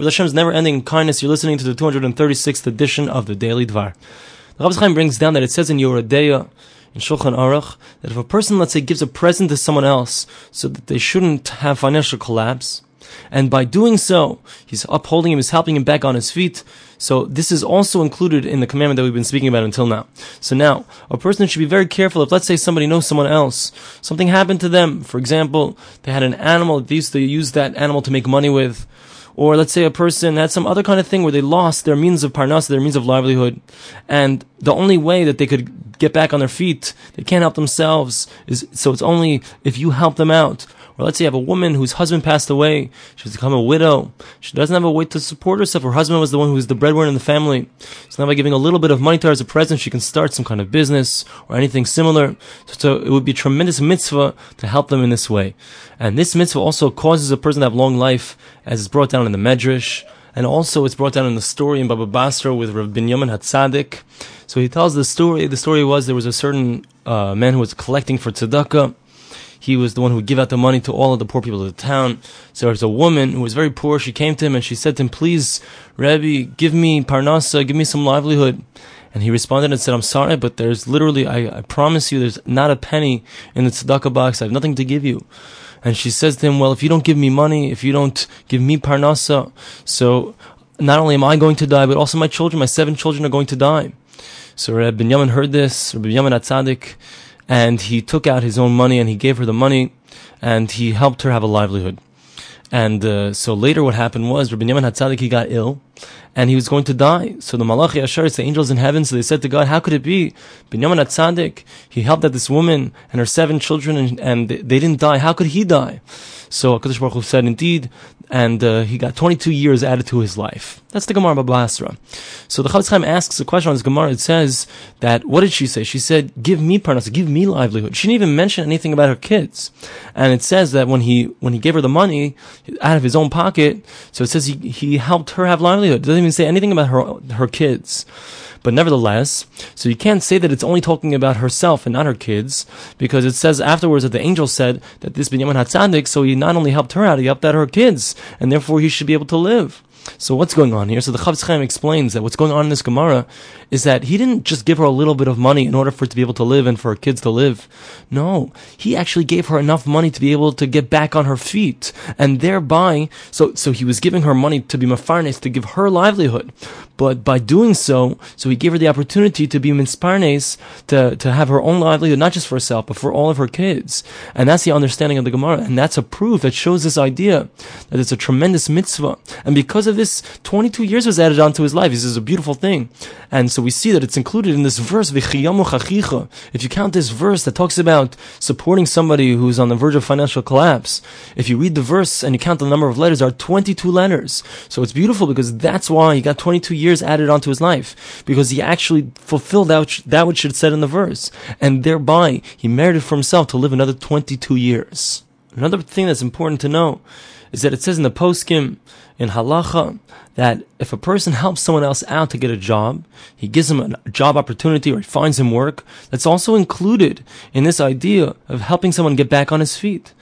with Hashem's never-ending kindness, you're listening to the 236th edition of the Daily Dvar. The Chofetz Chaim brings down that it says in Yoreh De'ah, in Shulchan Aruch, that if a person, let's say, gives a present to someone else so that they shouldn't have financial collapse, and by doing so, he's upholding him, he's helping him back on his feet. So this is also included in the commandment that we've been speaking about until now. So now, a person should be very careful if, let's say, somebody knows someone else, something happened to them. For example, they had an animal, they used to use that animal to make money with. Or let's say a person had some other kind of thing where they lost their means of parnas, their means of livelihood, and the only way that they could get back on their feet, they can't help themselves, so it's only if you help them out. Or let's say you have a woman whose husband passed away. She's become a widow. She doesn't have a way to support herself. Her husband was the one who was the breadwinner in the family. So now by giving a little bit of money to her as a present, she can start some kind of business or anything similar. So it would be a tremendous mitzvah to help them in this way. And this mitzvah also causes a person to have long life, as is brought down in the Medrash. And also it's brought down in the story in Baba Basra with Rav Binyamin Hatzadik. So he tells the story. The story was there was a certain uh, man who was collecting for tzedakah he was the one who would give out the money to all of the poor people of the town. So there was a woman who was very poor. She came to him and she said to him, please, Rabbi, give me parnasa, give me some livelihood. And he responded and said, I'm sorry, but there's literally, I, I promise you, there's not a penny in the tzedakah box. I have nothing to give you. And she says to him, well, if you don't give me money, if you don't give me parnasa, so not only am I going to die, but also my children, my seven children are going to die. So Rabbi Binyamin heard this, Rabbi Binyamin Atzadik, and he took out his own money and he gave her the money and he helped her have a livelihood. And uh, so later what happened was Rabbi Yemen Hatzadik, he got ill and he was going to die. So the Malachi Ashar, the angels in heaven, so they said to God, how could it be? Binyamin Atzadik, he helped out this woman and her seven children and, and they, didn't die. How could he die? So HaKadosh Baruch Hu said, indeed, and uh, he got 22 years added to his life. That's the Gemara Basra. So the Chofetz Chaim asks a question on this Gemara. It says that, what did she say? She said, give me parnas, give me livelihood. She didn't even mention anything about her kids. And it says that when he, when he gave her the money out of his own pocket, so it says he, he helped her have livelihood. It doesn't even say anything about her, her kids. But nevertheless, so you can't say that it's only talking about herself and not her kids, because it says afterwards that the angel said that this Binyamin Hatzadik, so he not only helped her out, he helped out her kids, and therefore he should be able to live. So what's going on here? So the Chofetz Chaim explains that what's going on in this Gemara is that he didn't just give her a little bit of money in order for her to be able to live and for her kids to live. No, he actually gave her enough money to be able to get back on her feet, and thereby, so so he was giving her money to be mafarnes to give her livelihood, but by doing so, so he gave her the opportunity to be minsparnes to to have her own livelihood, not just for herself but for all of her kids, and that's the understanding of the Gemara, and that's a proof that shows this idea that it's a tremendous mitzvah, and because of this, 22 years was added onto his life. This is a beautiful thing. And so we see that it's included in this verse, If you count this verse that talks about supporting somebody who's on the verge of financial collapse, if you read the verse and you count the number of letters, there are 22 letters. So it's beautiful because that's why he got 22 years added onto his life. Because he actually fulfilled that which, that which it said in the verse. And thereby, he merited for himself to live another 22 years. Another thing that's important to know is that it says in the poskim in halacha that if a person helps someone else out to get a job, he gives him a job opportunity or he finds him work, that's also included in this idea of helping someone get back on his feet.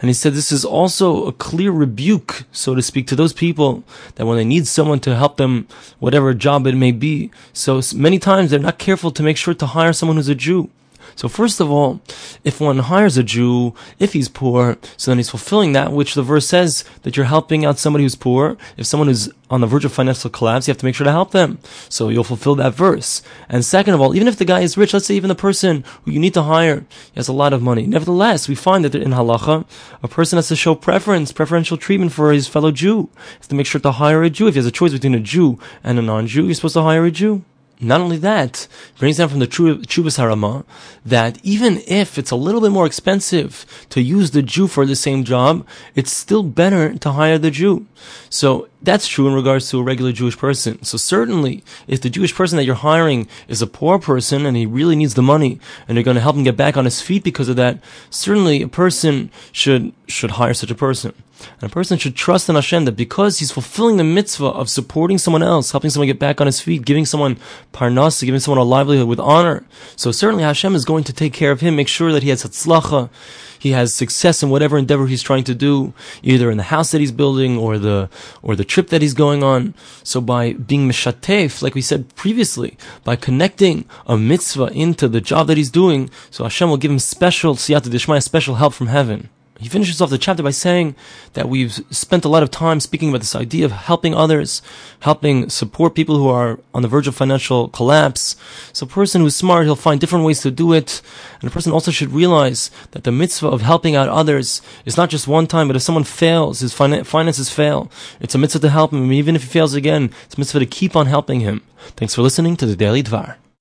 And he said this is also a clear rebuke, so to speak, to those people that when they need someone to help them, whatever job it may be, so many times they're not careful to make sure to hire someone who's a Jew. So first of all, if one hires a Jew, if he's poor, so then he's fulfilling that which the verse says that you're helping out somebody who's poor. If someone who's on the verge of financial collapse, you have to make sure to help them. So you'll fulfill that verse. And second of all, even if the guy is rich, let's say even the person who you need to hire has a lot of money. Nevertheless, we find that in halacha, a person has to show preference, preferential treatment for his fellow Jew. He has to make sure to hire a Jew. If he has a choice between a Jew and a non-Jew, you're supposed to hire a Jew. Not only that, brings down from the Chubas Harama that even if it's a little bit more expensive to use the Jew for the same job, it's still better to hire the Jew. So that's true in regards to a regular Jewish person. So certainly, if the Jewish person that you're hiring is a poor person and he really needs the money and you're going to help him get back on his feet because of that, certainly a person should, should hire such a person. And a person should trust in Hashem that because he's fulfilling the mitzvah of supporting someone else, helping someone get back on his feet, giving someone parnas, giving someone a livelihood with honor. So certainly Hashem is going to take care of him, make sure that he has hatzlacha, he has success in whatever endeavor he's trying to do, either in the house that he's building or the or the trip that he's going on. So by being mishatef, like we said previously, by connecting a mitzvah into the job that he's doing, so Hashem will give him special siyata dishmaya, special help from heaven. He finishes off the chapter by saying that we've spent a lot of time speaking about this idea of helping others, helping support people who are on the verge of financial collapse. So a person who's smart, he'll find different ways to do it. And a person also should realize that the mitzvah of helping out others is not just one time, but if someone fails, his finances fail, it's a mitzvah to help him. Even if he fails again, it's a mitzvah to keep on helping him. Thanks for listening to the Daily Dvar.